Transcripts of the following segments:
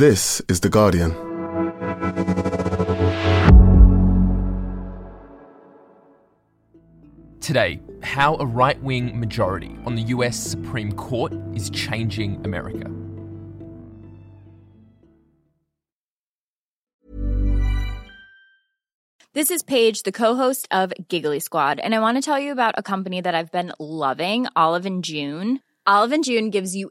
This is The Guardian. Today, how a right wing majority on the US Supreme Court is changing America. This is Paige, the co-host of Giggly Squad, and I want to tell you about a company that I've been loving, Olive and June. Olive and June gives you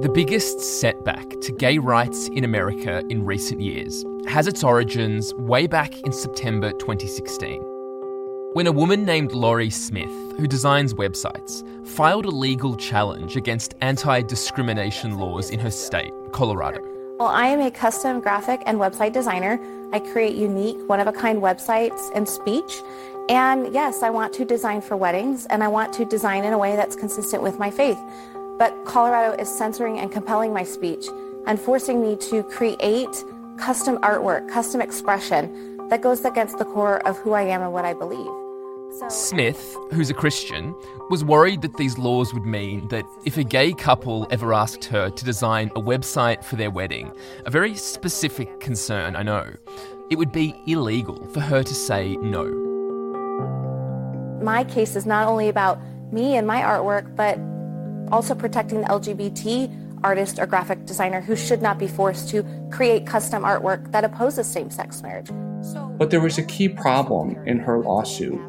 The biggest setback to gay rights in America in recent years has its origins way back in September 2016. When a woman named Lorie Smith, who designs websites, filed a legal challenge against anti discrimination laws in her state, Colorado. Well, I am a custom graphic and website designer. I create unique, one of a kind websites and speech. And yes, I want to design for weddings and I want to design in a way that's consistent with my faith. But Colorado is censoring and compelling my speech and forcing me to create custom artwork, custom expression that goes against the core of who I am and what I believe. So, um, Smith, who's a Christian, was worried that these laws would mean that if a gay couple ever asked her to design a website for their wedding, a very specific concern, I know, it would be illegal for her to say no. my case is not only about me and my artwork, but also protecting the LGBT artist or graphic designer who should not be forced to create custom artwork that opposes same-sex marriage. But there was a key problem in her lawsuit,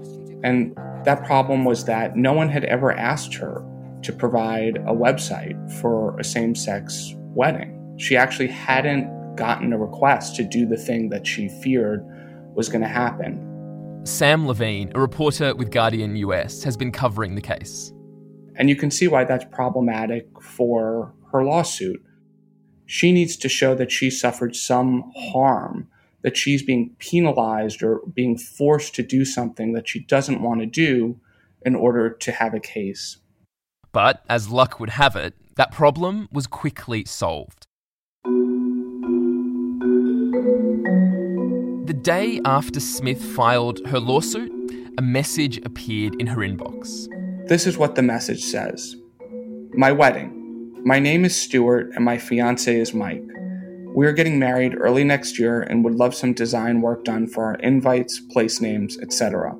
and that problem was that no one had ever asked her to provide a website for a same sex wedding. She actually hadn't gotten a request to do the thing that she feared was going to happen. Sam Levine, a reporter with Guardian US, has been covering the case. And you can see why that's problematic for her lawsuit. She needs to show that she suffered some harm, that she's being penalized or being forced to do something that she doesn't want to do in order to have a case. But, as luck would have it, that problem was quickly solved. The day after Smith filed her lawsuit, a message appeared in her inbox. This is what the message says My wedding. My name is Stewart and my fiance is Mike. We are getting married early next year and would love some design work done for our invites, place names, etc.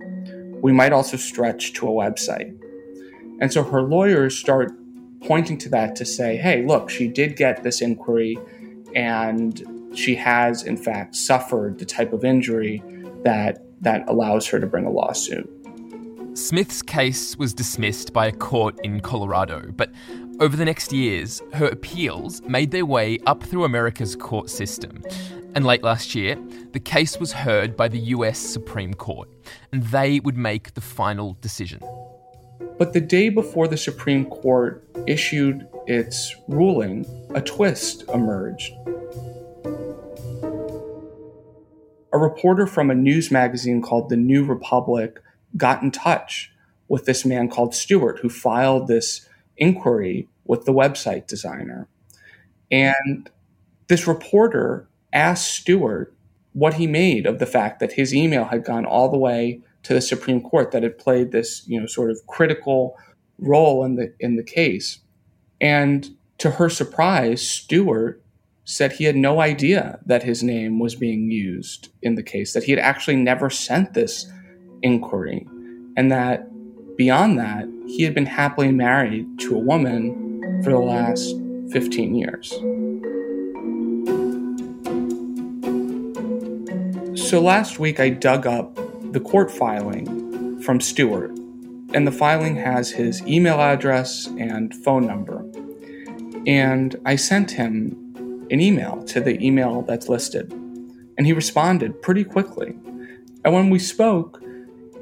We might also stretch to a website. And so her lawyers start pointing to that to say, hey, look, she did get this inquiry and she has, in fact, suffered the type of injury that, that allows her to bring a lawsuit. Smith's case was dismissed by a court in Colorado, but over the next years, her appeals made their way up through America's court system. And late last year, the case was heard by the US Supreme Court, and they would make the final decision. But the day before the Supreme Court issued its ruling, a twist emerged. A reporter from a news magazine called The New Republic got in touch with this man called Stewart, who filed this inquiry with the website designer. And this reporter asked Stewart what he made of the fact that his email had gone all the way to the Supreme Court, that it played this, you know, sort of critical role in the in the case. And to her surprise, Stewart said he had no idea that his name was being used in the case, that he had actually never sent this inquiry, and that beyond that, he had been happily married to a woman for the last 15 years. So last week, I dug up the court filing from Stewart, and the filing has his email address and phone number. And I sent him an email to the email that's listed. And he responded pretty quickly. And when we spoke,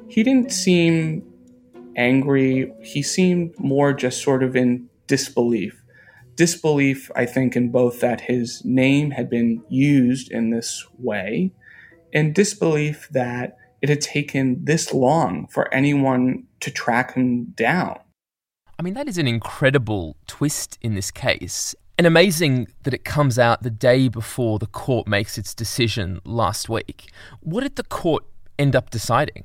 he didn't seem angry. He seemed more just sort of in disbelief. Disbelief, I think, in both that his name had been used in this way, and disbelief that it had taken this long for anyone to track him down. I mean, that is an incredible twist in this case. And amazing that it comes out the day before the court makes its decision last week. What did the court end up deciding?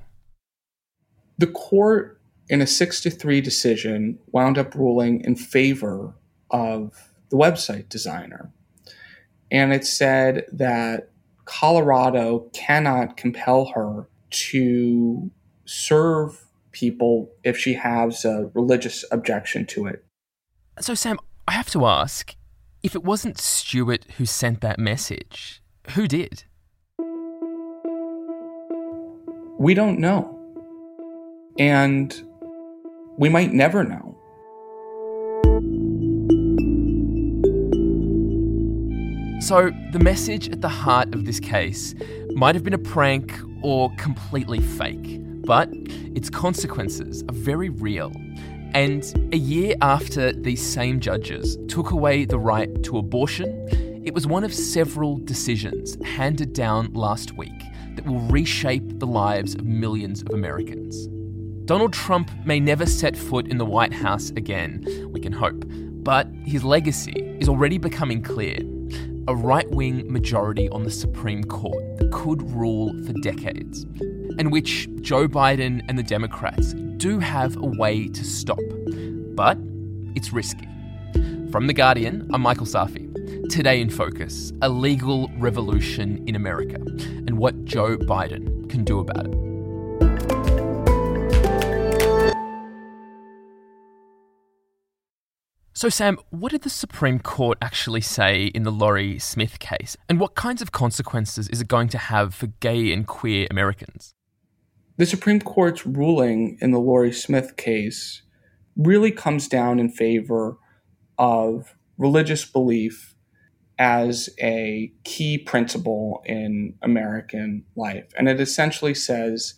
The court, in a 6 to 3 decision, wound up ruling in favor of the website designer. And it said that Colorado cannot compel her to serve people if she has a religious objection to it. So, Sam, I have to ask if it wasn't Stewart who sent that message, who did? We don't know. And we might never know. So, the message at the heart of this case might have been a prank or completely fake, but its consequences are very real. And a year after these same judges took away the right to abortion, it was one of several decisions handed down last week that will reshape the lives of millions of Americans. Donald Trump may never set foot in the White House again, we can hope, but his legacy is already becoming clear a right wing majority on the Supreme Court that could rule for decades, and which Joe Biden and the Democrats do have a way to stop. But it's risky. From The Guardian, I'm Michael Safi. Today in Focus, a legal revolution in America and what Joe Biden can do about it. So, Sam, what did the Supreme Court actually say in the Lorie Smith case? And what kinds of consequences is it going to have for gay and queer Americans? The Supreme Court's ruling in the Lorie Smith case really comes down in favor of religious belief as a key principle in American life. And it essentially says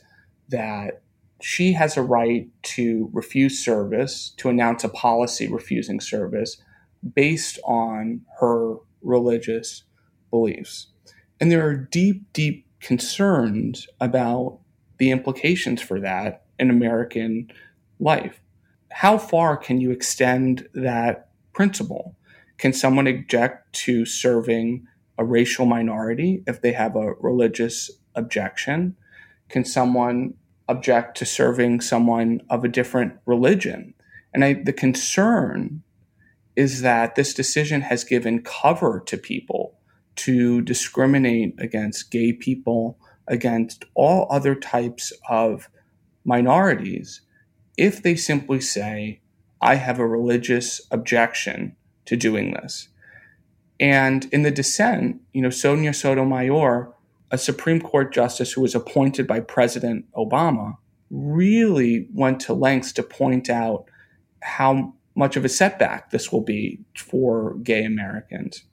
that she has a right to refuse service, to announce a policy refusing service based on her religious beliefs. And there are deep, deep concerns about the implications for that in American life. How far can you extend that principle? Can someone object to serving a racial minority if they have a religious objection? Can someone object to serving someone of a different religion. And I, the concern is that this decision has given cover to people to discriminate against gay people, against all other types of minorities, if they simply say, I have a religious objection to doing this. And in the dissent, you know, Sonia Sotomayor a Supreme Court justice who was appointed by President Obama really went to lengths to point out how much of a setback this will be for gay Americans.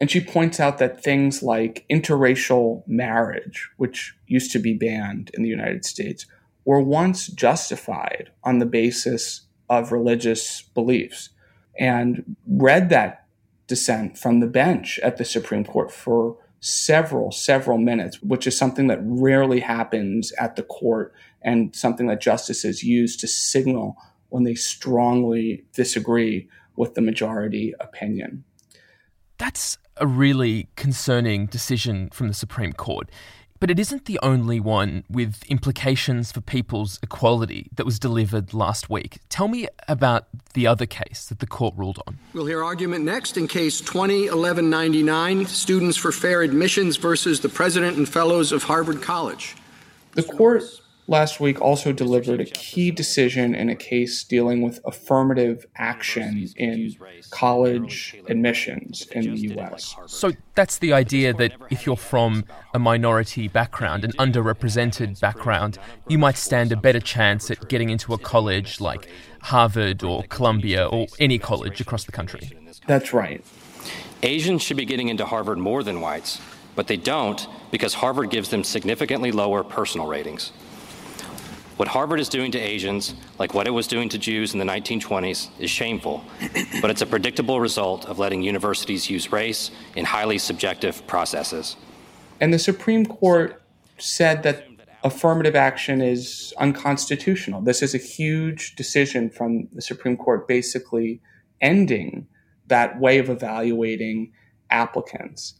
And she points out that things like interracial marriage, which used to be banned in the United States, were once justified on the basis of religious beliefs and read that dissent from the bench at the Supreme Court for several, several minutes, which is something that rarely happens at the court and something that justices use to signal when they strongly disagree with the majority opinion. That's a really concerning decision from the Supreme Court. But it isn't the only one with implications for people's equality that was delivered last week. Tell me about the other case that the court ruled on. We'll hear argument next in case 201199 Students for Fair Admissions versus the President and Fellows of Harvard College. The court last week also delivered a key decision in a case dealing with affirmative action in college admissions in the US. So that's the idea that if you're from a minority background, an underrepresented background, you might stand a better chance at getting into a college like Harvard or Columbia or any college across the country. That's right. Asians should be getting into Harvard more than whites, but they don't because Harvard gives them significantly lower personal ratings. What Harvard is doing to Asians, like what it was doing to Jews in the 1920s, is shameful, but it's a predictable result of letting universities use race in highly subjective processes. And the Supreme Court said that affirmative action is unconstitutional. This is a huge decision from the Supreme Court basically ending that way of evaluating applicants.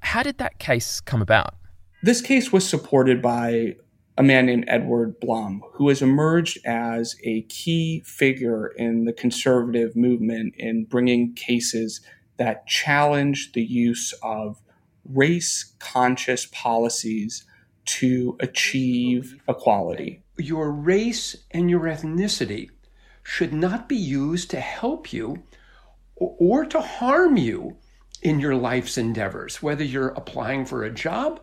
How did that case come about? This case was supported by a man named Edward Blum, who has emerged as a key figure in the conservative movement in bringing cases that challenge the use of race conscious policies to achieve equality. Your race and your ethnicity should not be used to help you or to harm you in your life's endeavors, whether you're applying for a job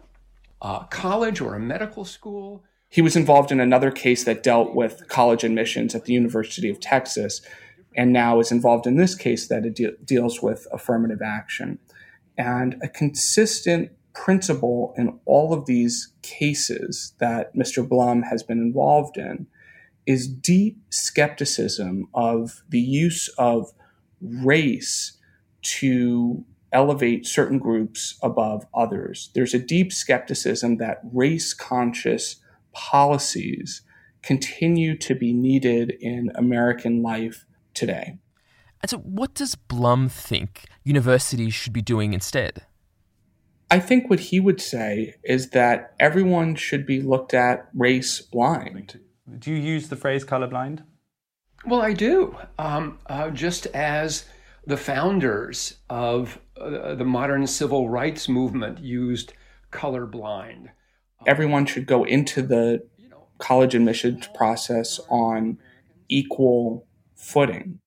uh, college or a medical school. He was involved in another case that dealt with college admissions at the University of Texas, and now is involved in this case that de- deals with affirmative action. And a consistent principle in all of these cases that Mr. Blum has been involved in is deep skepticism of the use of race to elevate certain groups above others. There's a deep skepticism that race conscious policies continue to be needed in American life today. And so, what does Blum think universities should be doing instead? I think what he would say is that everyone should be looked at race blind. Do you use the phrase colorblind? Well, I do. Um, uh, just as the founders of uh, the modern civil rights movement used colorblind. Everyone should go into the college admissions process on equal footing.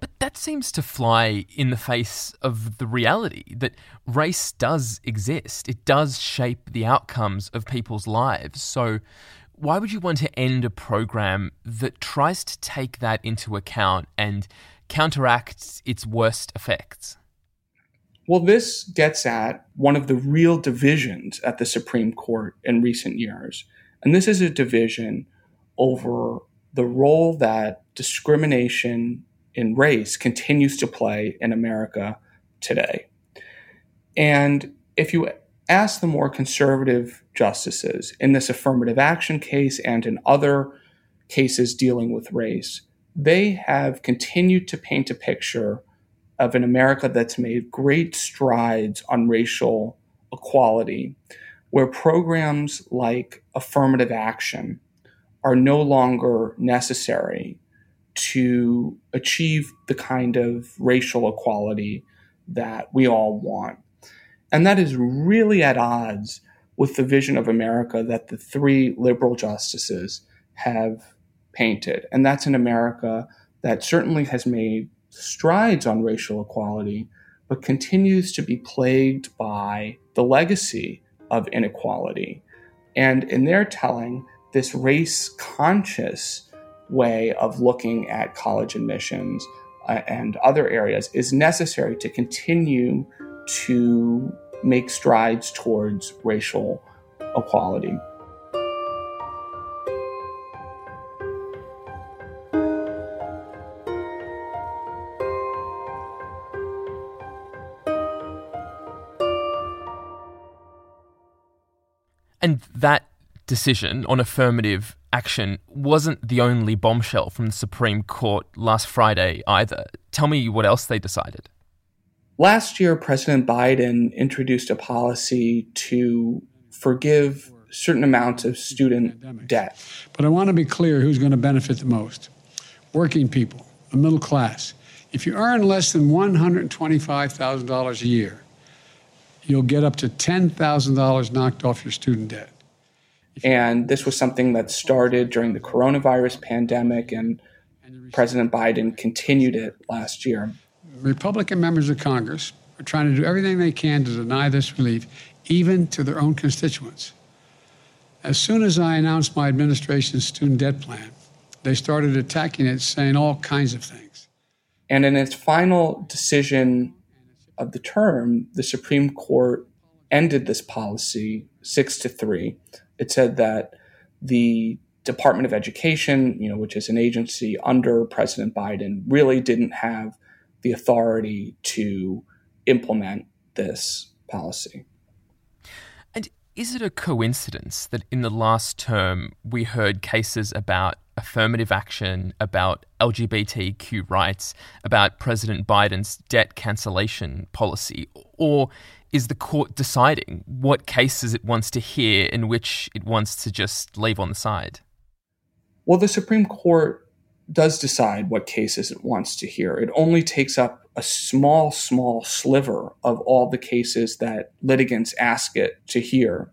But that seems to fly in the face of the reality that race does exist. It does shape the outcomes of people's lives. So, why would you want to end a program that tries to take that into account and counteracts its worst effects? Well, this gets at one of the real divisions at the Supreme Court in recent years. And this is a division over the role that discrimination in race continues to play in America today. And if you ask the more conservative justices in this affirmative action case and in other cases dealing with race, they have continued to paint a picture of an America that's made great strides on racial equality, where programs like affirmative action are no longer necessary to achieve the kind of racial equality that we all want. And that is really at odds with the vision of America that the three liberal justices have painted. And that's an America that certainly has made strides on racial equality, but continues to be plagued by the legacy of inequality. And in their telling, this race conscious way of looking at college admissions uh, and other areas is necessary to continue to make strides towards racial equality. Decision on affirmative action wasn't the only bombshell from the Supreme Court last Friday either. Tell me what else they decided. Last year, President Biden introduced a policy to forgive certain amounts of student debt. But I want to be clear who's going to benefit the most working people, the middle class. If you earn less than $125,000 a year, you'll get up to $10,000 knocked off your student debt. And this was something that started during the coronavirus pandemic, and President Biden continued it last year. Republican members of Congress are trying to do everything they can to deny this relief, even to their own constituents. As soon as I announced my administration's student debt plan, they started attacking it, saying all kinds of things. And in its final decision of the term, the Supreme Court ended this policy six to three. It said that the Department of Education, you know, which is an agency under President Biden, really didn't have the authority to implement this policy. And is it a coincidence that in the last term we heard cases about affirmative action, about LGBTQ rights, about President Biden's debt cancellation policy? Or is the court deciding what cases it wants to hear and which it wants to just leave on the side? Well, the Supreme Court does decide what cases it wants to hear. It only takes up a small, small sliver of all the cases that litigants ask it to hear.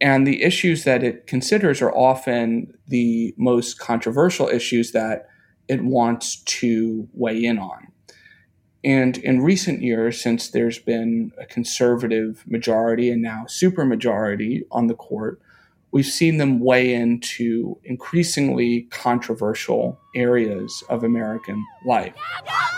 And the issues that it considers are often the most controversial issues that it wants to weigh in on. And in recent years, since there's been a conservative majority and now supermajority on the court, we've seen them weigh into increasingly controversial areas of American life.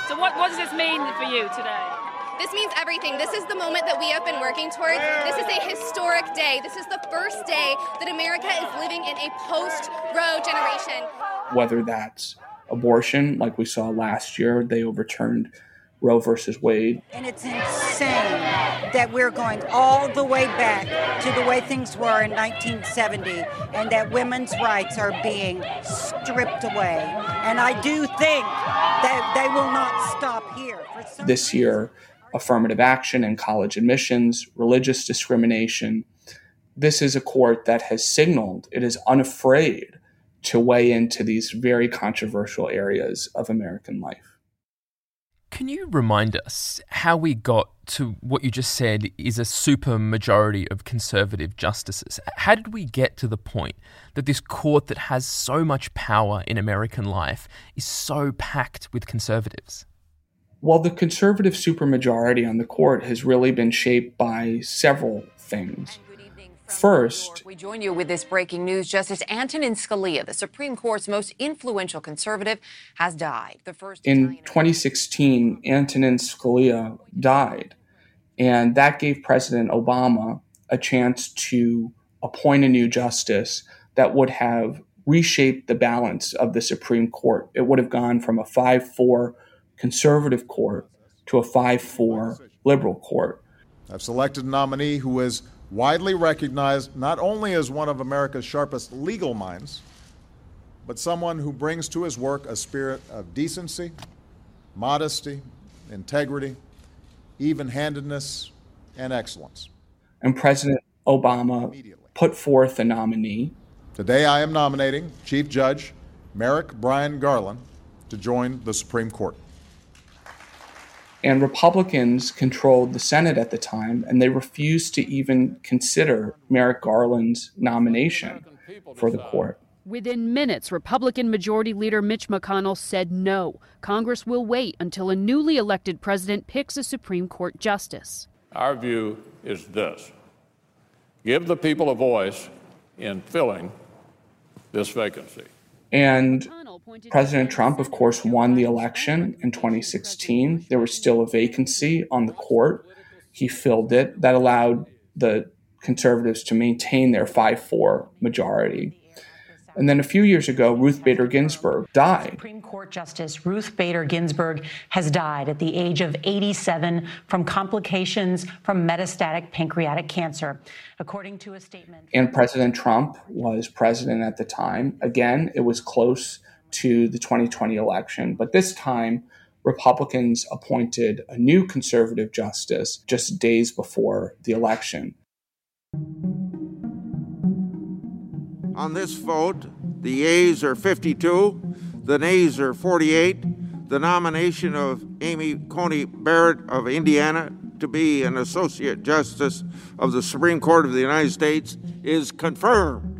So, what, what does this mean for you today? This means everything. This is the moment that we have been working towards. This is a historic day. This is the first day that America is living in a post Roe generation. Whether that's abortion, like we saw last year, they overturned Roe versus Wade. And it's insane that we're going all the way back to the way things were in 1970 and that women's rights are being stripped away. And I do think that they will not stop here. This year, affirmative action and college admissions, religious discrimination. This is a court that has signaled it is unafraid to weigh into these very controversial areas of American life. Can you remind us how we got to what you just said is a super majority of conservative justices? How did we get to the point that this court that has so much power in American life is so packed with conservatives? Well, the conservative supermajority on the court has really been shaped by several things. First, we join you with this breaking news. Justice Antonin Scalia, the Supreme Court's most influential conservative, has died. The first in 2016, Antonin Scalia died, and that gave President Obama a chance to appoint a new justice that would have reshaped the balance of the Supreme Court. It would have gone from a 5 4 conservative court to a 5 4 liberal court. I've selected a nominee who is widely recognized not only as one of America's sharpest legal minds, but someone who brings to his work a spirit of decency, modesty, integrity, even handedness, and excellence. And President Obama put forth a nominee. Today I am nominating Chief Judge Merrick Brian Garland to join the Supreme Court. And Republicans controlled the Senate at the time, and they refused to even consider Merrick Garland's nomination for the court. Within minutes, Republican Majority Leader Mitch McConnell said no. Congress will wait until a newly elected president picks a Supreme Court justice. Our view is this give the people a voice in filling this vacancy. And President Trump, of course, won the election in 2016. There was still a vacancy on the court. He filled it. That allowed the conservatives to maintain their 5 4 majority. And then a few years ago, Ruth Bader Ginsburg died. Supreme Court Justice Ruth Bader Ginsburg has died at the age of 87 from complications from metastatic pancreatic cancer, according to a statement. And President Trump was president at the time. Again, it was close to the 2020 election, but this time, Republicans appointed a new conservative justice just days before the election. On this vote, the yeas are 52, the nays are 48. The nomination of Amy Coney Barrett of Indiana to be an Associate Justice of the Supreme Court of the United States is confirmed.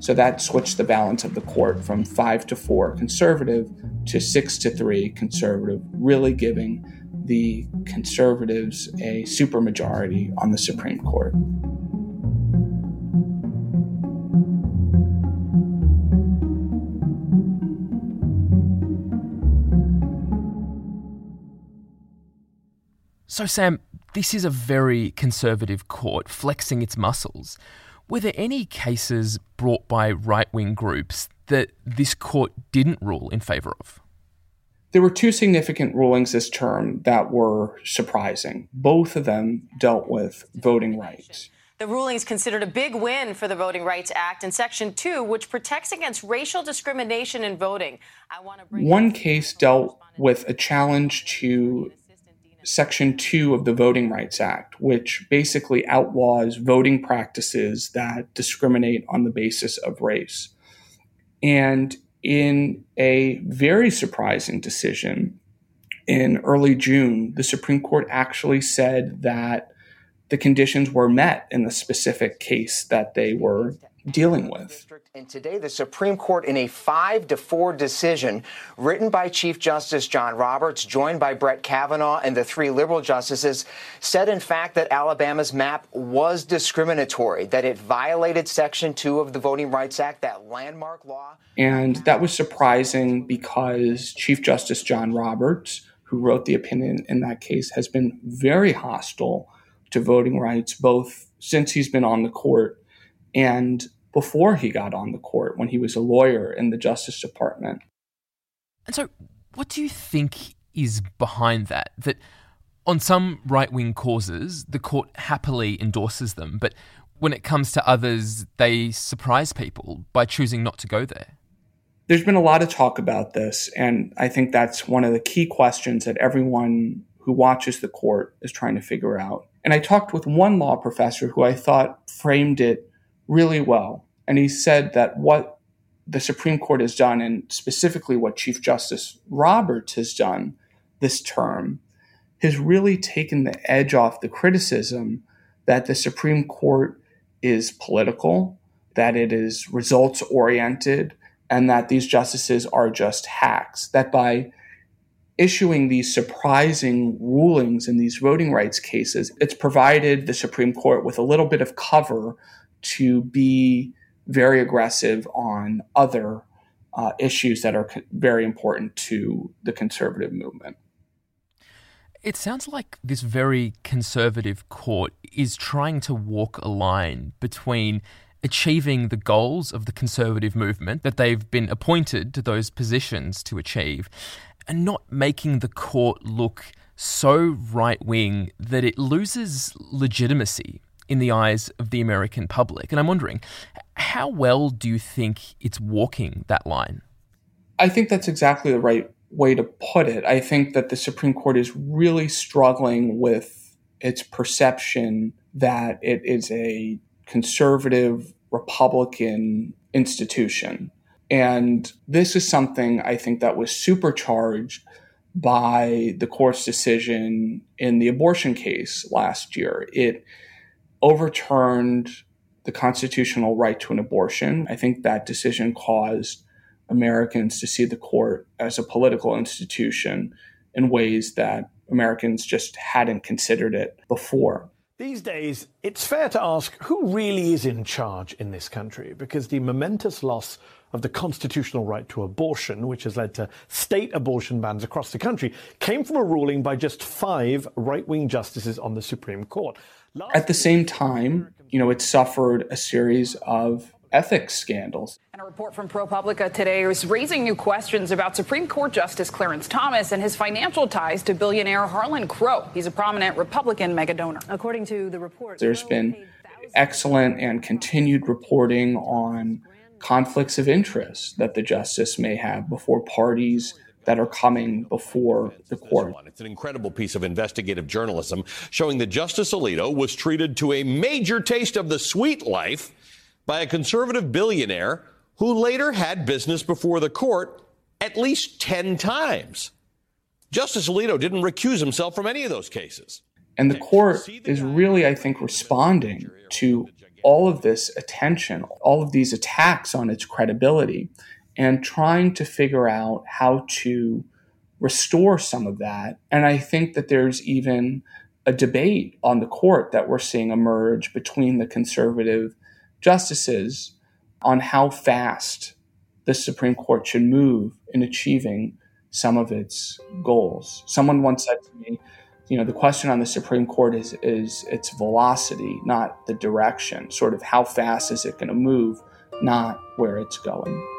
So that switched the balance of the court from five to four conservative to six to three conservative, really giving the conservatives a supermajority on the Supreme Court. So, Sam, this is a very conservative court flexing its muscles. Were there any cases brought by right wing groups that this court didn't rule in favour of? There were two significant rulings this term that were surprising. Both of them dealt with voting rights. The ruling is considered a big win for the Voting Rights Act in Section 2, which protects against racial discrimination in voting. One case dealt with a challenge to Section 2 of the Voting Rights Act, which basically outlaws voting practices that discriminate on the basis of race. And in a very surprising decision in early June, the Supreme Court actually said that the conditions were met in the specific case that they were dealing with. And today, the Supreme Court, in a five to four decision written by Chief Justice John Roberts, joined by Brett Kavanaugh and the three liberal justices, said, in fact, that Alabama's map was discriminatory, that it violated Section 2 of the Voting Rights Act, that landmark law. And that was surprising because Chief Justice John Roberts, who wrote the opinion in that case, has been very hostile to voting rights, both since he's been on the court and before he got on the court when he was a lawyer in the Justice Department. And so, what do you think is behind that? That on some right wing causes, the court happily endorses them, but when it comes to others, they surprise people by choosing not to go there. There's been a lot of talk about this, and I think that's one of the key questions that everyone who watches the court is trying to figure out. And I talked with one law professor who I thought framed it really well. And he said that what the Supreme Court has done, and specifically what Chief Justice Roberts has done this term, has really taken the edge off the criticism that the Supreme Court is political, that it is results oriented, and that these justices are just hacks. That by issuing these surprising rulings in these voting rights cases, it's provided the Supreme Court with a little bit of cover to be very aggressive on other uh, issues that are very important to the conservative movement. It sounds like this very conservative court is trying to walk a line between achieving the goals of the conservative movement that they've been appointed to those positions to achieve and not making the court look so right wing that it loses legitimacy in the eyes of the American public. And I'm wondering, how well do you think it's walking that line? I think that's exactly the right way to put it. I think that the Supreme Court is really struggling with its perception that it is a conservative Republican institution. And this is something I think that was supercharged by the court's decision in the abortion case last year. It overturned the constitutional right to an abortion. I think that decision caused Americans to see the court as a political institution in ways that Americans just hadn't considered it before. These days, it's fair to ask who really is in charge in this country because the momentous loss of the constitutional right to abortion, which has led to state abortion bans across the country, came from a ruling by just five right wing justices on the Supreme Court. At the same time, you know, it suffered a series of ethics scandals. And a report from ProPublica today is raising new questions about Supreme Court Justice Clarence Thomas and his financial ties to billionaire Harlan Crow. He's a prominent Republican megadonor. According to the report, there's been excellent and continued reporting on conflicts of interest that the justice may have before parties that are coming before the court. It's an incredible piece of investigative journalism showing that Justice Alito was treated to a major taste of the sweet life by a conservative billionaire who later had business before the court at least 10 times. Justice Alito didn't recuse himself from any of those cases. And the court is really, I think, responding to all of this attention, all of these attacks on its credibility, and trying to figure out how to restore some of that. And I think that there's even a debate on the court that we're seeing emerge between the conservative justices on how fast the Supreme Court should move in achieving some of its goals. Someone once said to me, you know, the question on the Supreme Court is is its velocity, not the direction. Sort of how fast is it going to move, not where it's going.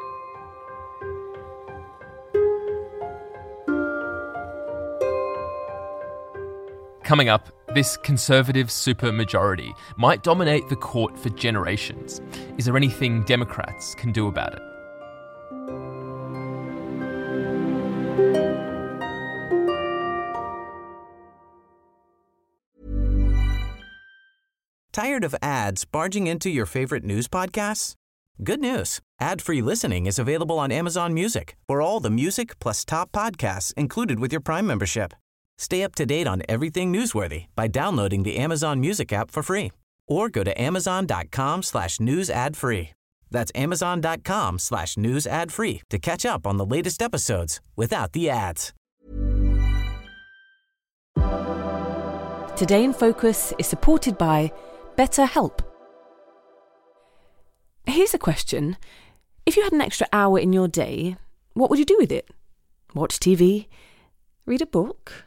Coming up, this conservative supermajority might dominate the court for generations. Is there anything Democrats can do about it? Tired of ads barging into your favorite news podcasts? Good news. Ad-free listening is available on Amazon Music. For all the music plus top podcasts included with your Prime membership. Stay up to date on everything newsworthy by downloading the Amazon Music app for free or go to amazon.com slash news ad free. That's amazon.com slash news ad free to catch up on the latest episodes without the ads. Today in Focus is supported by BetterHelp. Here's a question. If you had an extra hour in your day, what would you do with it? Watch TV? Read a book?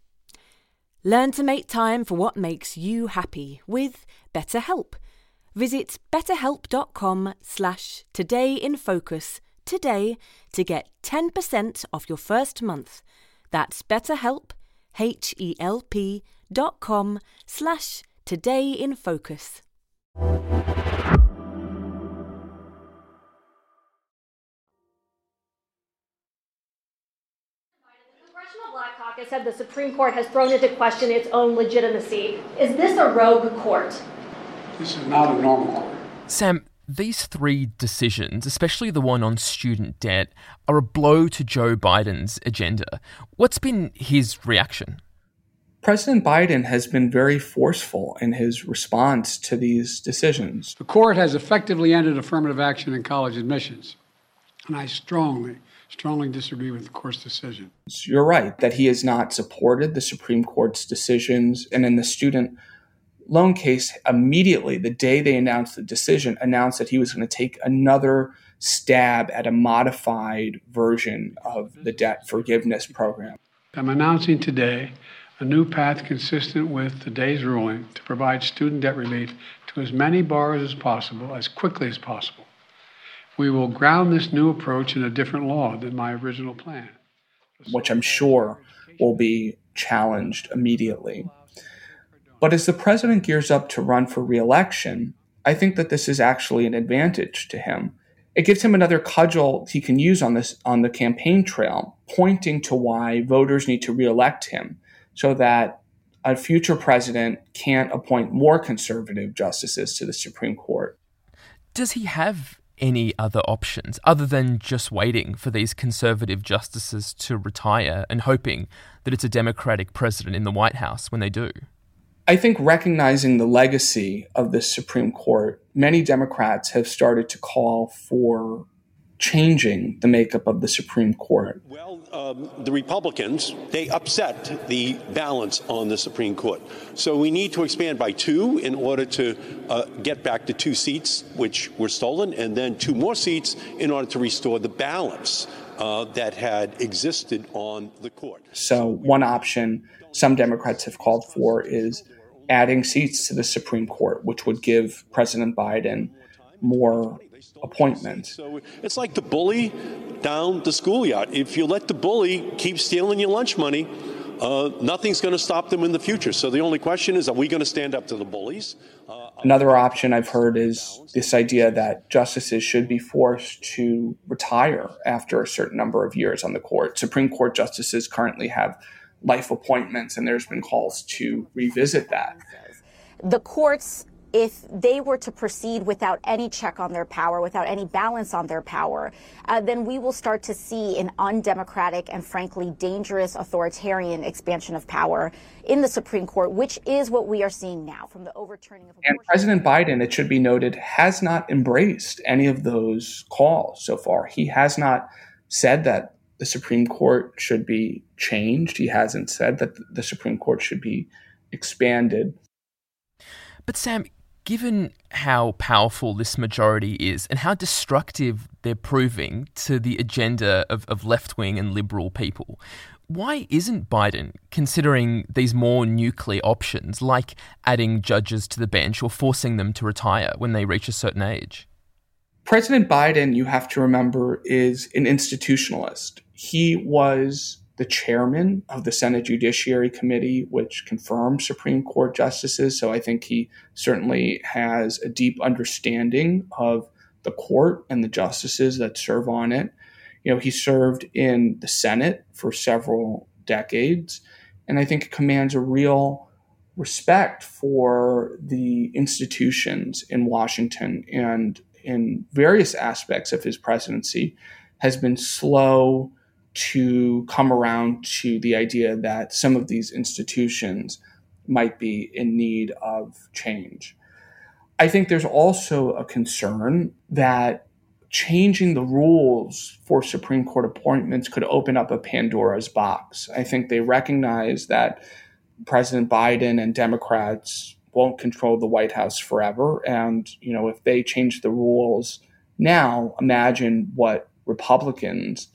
Learn to make time for what makes you happy with BetterHelp. Visit betterhelp.com slash todayinfocus today to get 10% off your first month. That's betterhelp, H-E-L-P dot com slash todayinfocus. Black Caucus said the Supreme Court has thrown into question its own legitimacy. Is this a rogue court? This is not a normal court. Sam, these three decisions, especially the one on student debt, are a blow to Joe Biden's agenda. What's been his reaction? President Biden has been very forceful in his response to these decisions. The court has effectively ended affirmative action in college admissions, and I strongly strongly disagree with the court's decision. You're right that he has not supported the Supreme Court's decisions. And in the student loan case, immediately the day they announced the decision, announced that he was going to take another stab at a modified version of the debt forgiveness program. I'm announcing today a new path consistent with today's ruling to provide student debt relief to as many borrowers as possible, as quickly as possible we will ground this new approach in a different law than my original plan. Which I'm sure will be challenged immediately. But as the president gears up to run for reelection, I think that this is actually an advantage to him. It gives him another cudgel he can use on this on the campaign trail, pointing to why voters need to reelect him so that a future president can't appoint more conservative justices to the Supreme Court. Does he have any other options other than just waiting for these conservative justices to retire and hoping that it's a Democratic president in the White House when they do? I think recognizing the legacy of the Supreme Court, many Democrats have started to call for changing the makeup of the Supreme Court. Well, um, the Republicans, they upset the balance on the Supreme Court. So we need to expand by two in order to uh, get back to two seats, which were stolen, and then two more seats in order to restore the balance. uh, that had existed on the court. So, one option some Democrats have called for is adding seats to the Supreme Court, which would give President Biden more appointments. So it's like the bully down the schoolyard. If you let the bully keep stealing your lunch money, uh, nothing's going to stop them in the future. So the only question is, are we going to stand up to the bullies? Uh, Another option I've heard is this idea that justices should be forced to retire after a certain number of years on the court. Supreme Court justices currently have life appointments, and there's been calls to revisit that. The courts if they were to proceed without any check on their power, without any balance on their power, uh, then we will start to see an undemocratic and frankly dangerous authoritarian expansion of power in the Supreme Court, which is what we are seeing now from the overturning of. And President Biden, it should be noted, has not embraced any of those calls so far. He has not said that the Supreme Court should be changed. He hasn't said that the Supreme Court should be expanded. But Sam, given how powerful this majority is and how destructive they're proving to the agenda of, of left wing and liberal people, why isn't Biden considering these more nuclear options like adding judges to the bench or forcing them to retire when they reach a certain age? President Biden, you have to remember, is an institutionalist. He was the chairman of the Senate Judiciary Committee, which confirmed Supreme Court justices. So I think he certainly has a deep understanding of the court and the justices that serve on it. You know, he served in the Senate for several decades, and I think commands a real respect for the institutions in Washington and in various aspects of his presidency has been slow to come around to the idea that some of these institutions might be in need of change. I think there's also a concern that changing the rules for Supreme Court appointments could open up a Pandora's box. I think they recognize that President Biden and Democrats won't control the White House forever. And, you know, if they change the rules now, imagine what Republicans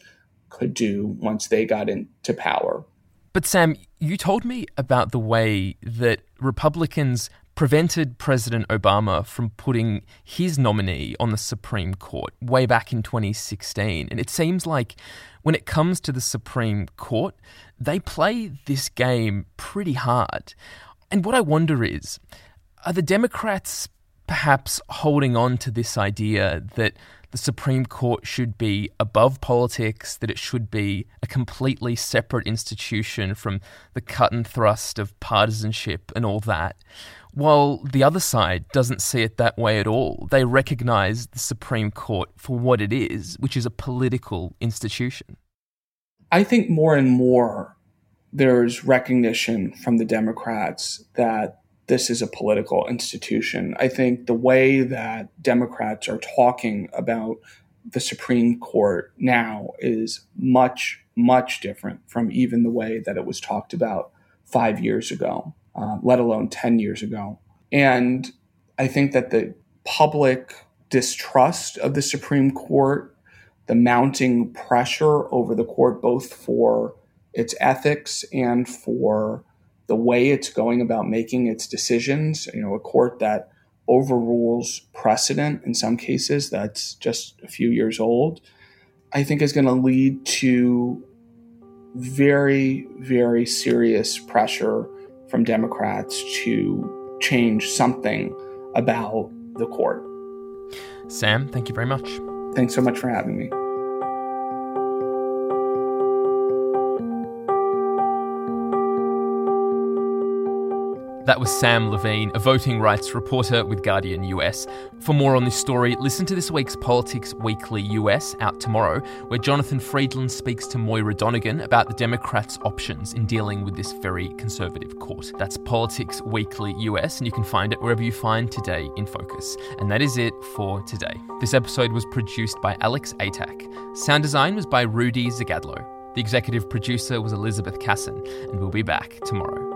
could do once they got into power. But Sam, you told me about the way that Republicans prevented President Obama from putting his nominee on the Supreme Court way back in 2016. And it seems like when it comes to the Supreme Court, they play this game pretty hard. And what I wonder is are the Democrats perhaps holding on to this idea that the Supreme Court should be above politics, that it should be a completely separate institution from the cut and thrust of partisanship and all that. While the other side doesn't see it that way at all, they recognize the Supreme Court for what it is, which is a political institution. I think more and more there's recognition from the Democrats that this is a political institution. I think the way that Democrats are talking about the Supreme Court now is much, much different from even the way that it was talked about five years ago, uh, let alone 10 years ago. And I think that the public distrust of the Supreme Court, the mounting pressure over the court, both for its ethics and for the way it's going about making its decisions, you know, a court that overrules precedent in some cases that's just a few years old, I think is going to lead to very, very serious pressure from Democrats to change something about the court. Sam, thank you very much. Thanks so much for having me. That was Sam Levine, a voting rights reporter with Guardian US. For more on this story, listen to this week's Politics Weekly US out tomorrow, where Jonathan Freedland speaks to Moira Donegan about the Democrats' options in dealing with this very conservative court. That's Politics Weekly US, and you can find it wherever you find Today in Focus. And that is it for today. This episode was produced by Alex Atack. Sound design was by Rudy Zagadlo. The executive producer was Elizabeth Casson, and we'll be back tomorrow.